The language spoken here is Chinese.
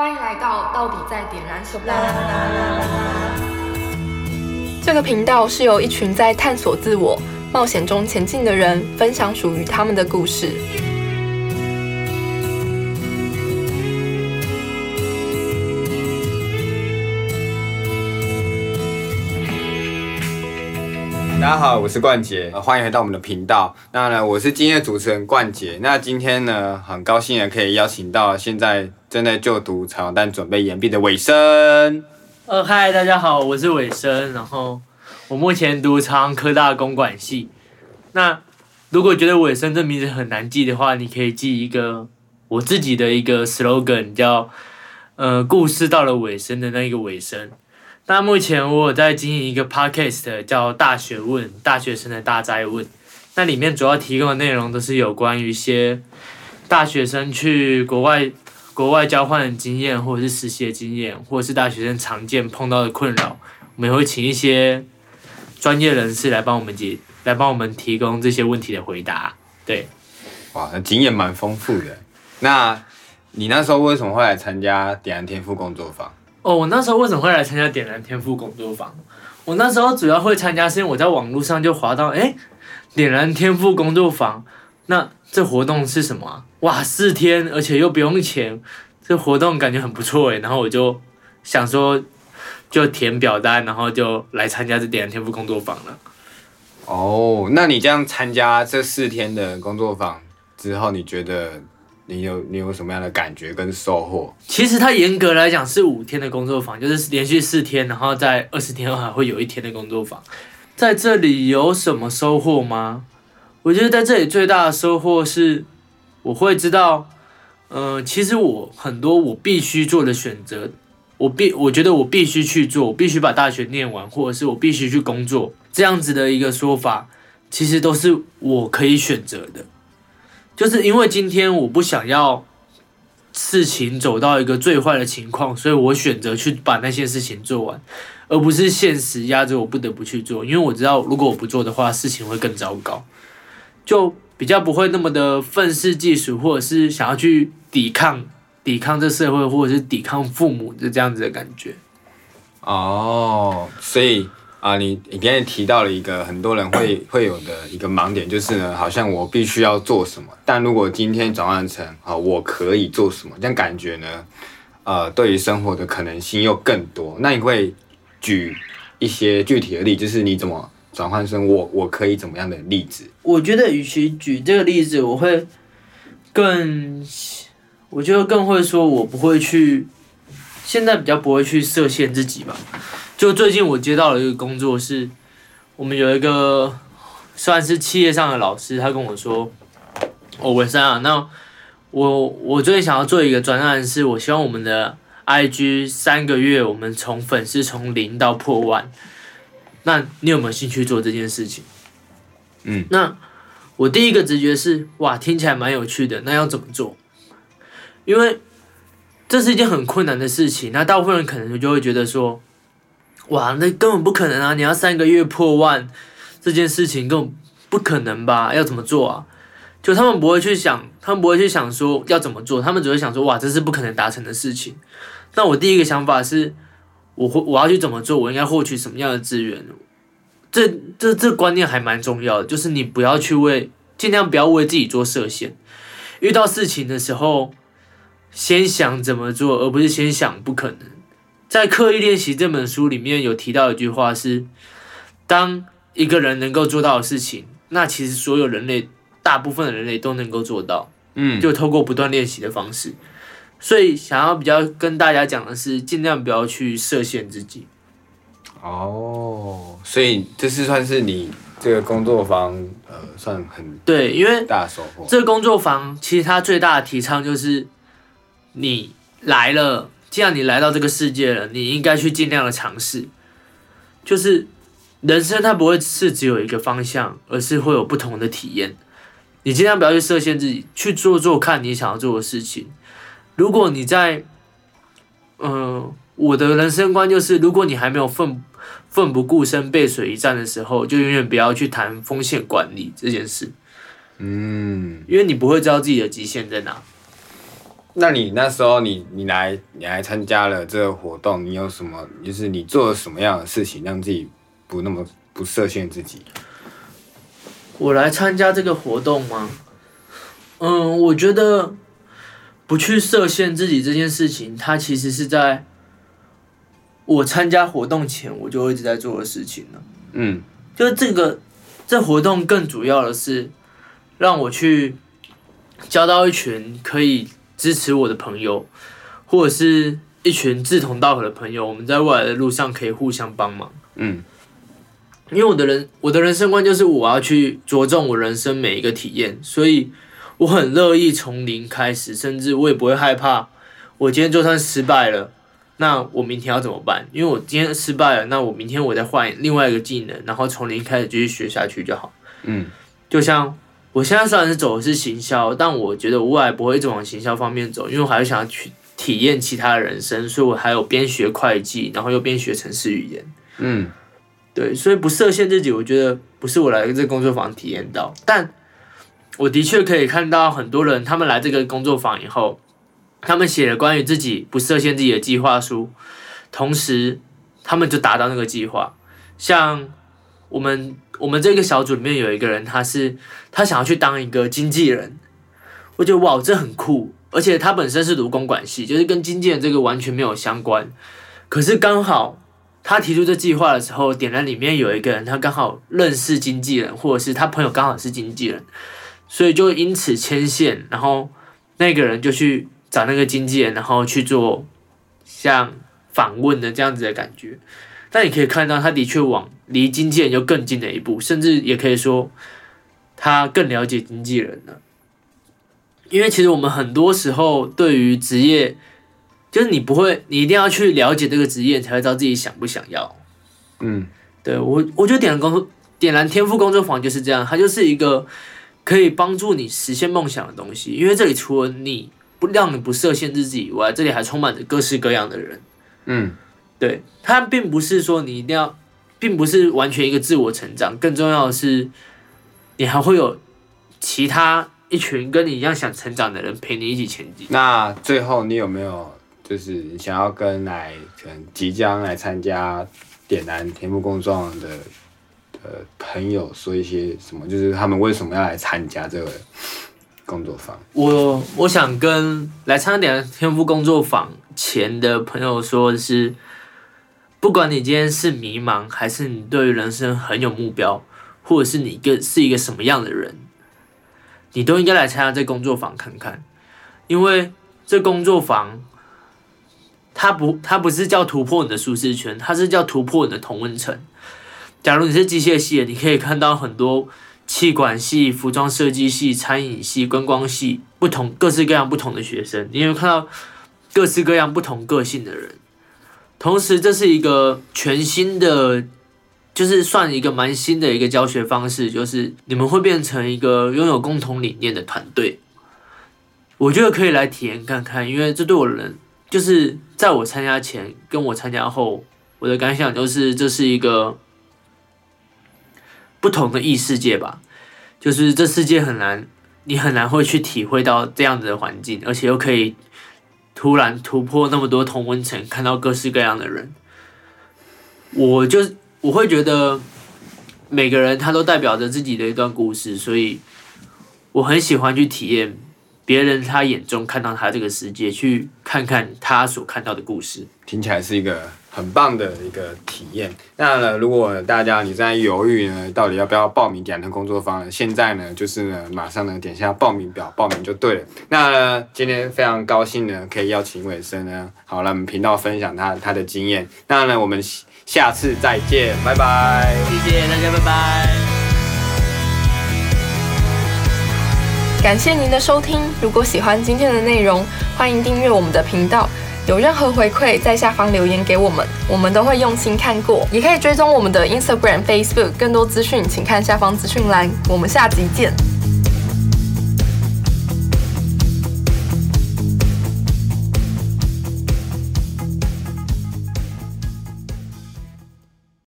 欢迎来到到底在点燃什么？这个频道是由一群在探索自我、冒险中前进的人分享属于他们的故事。大家好，我是冠杰，呃欢迎回到我们的频道。那呢，我是今天的主持人冠杰。那今天呢，很高兴的可以邀请到现在正在就读彩虹但准备研毕的尾生。呃，嗨，大家好，我是尾生，然后我目前读朝阳科大公管系。那如果觉得尾生这名字很难记的话，你可以记一个我自己的一个 slogan，叫呃故事到了尾声的那个尾声。那目前我有在经营一个 podcast 叫《大学问》，大学生的大灾问。那里面主要提供的内容都是有关于一些大学生去国外国外交换的经验，或者是实习的经验，或者是大学生常见碰到的困扰，我们也会请一些专业人士来帮我们解，来帮我们提供这些问题的回答。对，哇，那经验蛮丰富的。那你那时候为什么会来参加点燃天赋工作坊？哦，我那时候为什么会来参加点燃天赋工作坊？我那时候主要会参加，是因为我在网络上就滑到，哎，点燃天赋工作坊，那这活动是什么？哇，四天，而且又不用钱，这活动感觉很不错哎。然后我就想说，就填表单，然后就来参加这点燃天赋工作坊了。哦，那你这样参加这四天的工作坊之后，你觉得你有你有什么样的感觉跟收获？其实它严格来讲是五天的工作坊，就是连续四天，然后在二十天后还会有一天的工作坊。在这里有什么收获吗？我觉得在这里最大的收获是，我会知道，呃，其实我很多我必须做的选择，我必我觉得我必须去做，我必须把大学念完，或者是我必须去工作，这样子的一个说法，其实都是我可以选择的。就是因为今天我不想要事情走到一个最坏的情况，所以我选择去把那些事情做完，而不是现实压着我不得不去做。因为我知道，如果我不做的话，事情会更糟糕，就比较不会那么的愤世嫉俗，或者是想要去抵抗、抵抗这社会，或者是抵抗父母的这样子的感觉。哦，所以啊，你你刚才提到了一个很多人会会有的一个盲点，就是呢，好像我必须要做什么，但如果今天转换成啊，我可以做什么，这样感觉呢，呃，对于生活的可能性又更多。那你会举一些具体的例，就是你怎么转换成我我可以怎么样的例子？我觉得，与其举这个例子，我会更，我觉得更会说，我不会去，现在比较不会去设限自己吧。就最近我接到了一个工作是，我们有一个算是企业上的老师，他跟我说，哦，文山啊，那我我最近想要做一个专案，是我希望我们的 IG 三个月，我们从粉丝从零到破万，那你有没有兴趣做这件事情？嗯，那我第一个直觉是，哇，听起来蛮有趣的，那要怎么做？因为这是一件很困难的事情，那大部分人可能就会觉得说，哇，那根本不可能啊！你要三个月破万，这件事情根本不可能吧？要怎么做啊？就他们不会去想，他们不会去想说要怎么做，他们只会想说，哇，这是不可能达成的事情。那我第一个想法是，我会我要去怎么做？我应该获取什么样的资源？这这这观念还蛮重要的，就是你不要去为，尽量不要为自己做设限。遇到事情的时候，先想怎么做，而不是先想不可能。在《刻意练习》这本书里面有提到一句话是：当一个人能够做到的事情，那其实所有人类，大部分的人类都能够做到。嗯，就透过不断练习的方式。所以想要比较跟大家讲的是，尽量不要去设限自己。哦，所以这是算是你这个工作坊呃，算很对，因为大收获。这个工作坊其实它最大的提倡就是，你来了，既然你来到这个世界了，你应该去尽量的尝试。就是人生它不会是只有一个方向，而是会有不同的体验。你尽量不要去设限自己，去做做看你想要做的事情。如果你在，嗯、我的人生观就是，如果你还没有奋奋不顾身背水一战的时候，就永远不要去谈风险管理这件事。嗯，因为你不会知道自己的极限在哪。那你那时候你你来你来参加了这个活动，你有什么就是你做了什么样的事情，让自己不那么不设限自己？我来参加这个活动吗？嗯，我觉得不去设限自己这件事情，它其实是在我参加活动前我就一直在做的事情了。嗯就是这个这活动更主要的是让我去交到一群可以支持我的朋友，或者是一群志同道合的朋友，我们在未来的路上可以互相帮忙。嗯因为我的人我的人生观就是我要去着重我人生每一个体验，所以我很乐意从零开始，甚至我也不会害怕，我今天就算失败了，那我明天要怎么办？因为我今天失败了，那我明天我再换另外一个技能，然后从零开始继续学下去就好。嗯就像我现在虽然是走的是行销，但我觉得我未来不会一直往行销方面走，因为我还是想要去体验其他的人生，所以我还有边学会计，然后又边学城市语言。嗯对，所以不设限自己，我觉得不是我来这个工作坊体验到，但我的确可以看到很多人，他们来这个工作坊以后，他们写了关于自己不设限自己的计划书，同时他们就达到那个计划。像我们我们这个小组里面有一个人，他是他想要去当一个经纪人，我觉得哇，这很酷，而且他本身是读公管系，就是跟经纪人这个完全没有相关，可是刚好。他提出这计划的时候，点燃里面有一个人，他刚好认识经纪人，或者是他朋友刚好是经纪人，所以就因此牵线，然后那个人就去找那个经纪人，然后去做像访问的这样子的感觉。但你可以看到，他的确往离经纪人就更近了一步，甚至也可以说他更了解经纪人了。因为其实我们很多时候对于职业。就是你不会，你一定要去了解这个职业，才会知道自己想不想要。嗯对我，我觉得点燃工作、点燃天赋工作坊就是这样，它就是一个可以帮助你实现梦想的东西。因为这里除了你不让你不设限自己以外，这里还充满着各式各样的人。嗯对，它并不是说你一定要，并不是完全一个自我成长，更重要的是，你还会有其他一群跟你一样想成长的人陪你一起前进。那最后你有没有就是想要跟来可能即将来参加点燃天赋工作坊的呃朋友说一些什么？就是他们为什么要来参加这个工作坊？我我想跟来参加点燃天赋工作坊前的朋友说的是，不管你今天是迷茫，还是你对于人生很有目标，或者是你一个是一个什么样的人，你都应该来参加这工作坊看看，因为这工作坊。它不，它不是叫突破你的舒适圈，它是叫突破你的同温层。假如你是机械系的，你可以看到很多气管系、服装设计系、餐饮系、观光系不同各式各样不同的学生，你有看到各式各样不同个性的人。同时，这是一个全新的，就是算一个蛮新的一个教学方式，就是你们会变成一个拥有共同理念的团队。我觉得可以来体验看看，因为这对我人。就是在我参加前跟我参加后，我的感想就是这是一个不同的异世界吧。就是这世界很难，你很难会去体会到这样子的环境，而且又可以突然突破那么多同温层，看到各式各样的人。我就我会觉得每个人他都代表着自己的一段故事，所以我很喜欢去体验。别人他眼中看到他这个世界，去看看他所看到的故事，听起来是一个很棒的一个体验。那呢，如果大家你在犹豫呢，到底要不要报名点燃工作坊呢？现在呢，就是呢，马上呢点下报名表，报名就对了。那呢，今天非常高兴呢，可以邀请伟生呢，好来我们频道分享他他的经验。那呢，我们下次再见，拜拜，谢谢大家，拜拜。感谢您的收听。如果喜欢今天的内容，欢迎订阅我们的频道。有任何回馈，在下方留言给我们，我们都会用心看过。也可以追踪我们的 Instagram、Facebook，更多资讯请看下方资讯栏。我们下集见。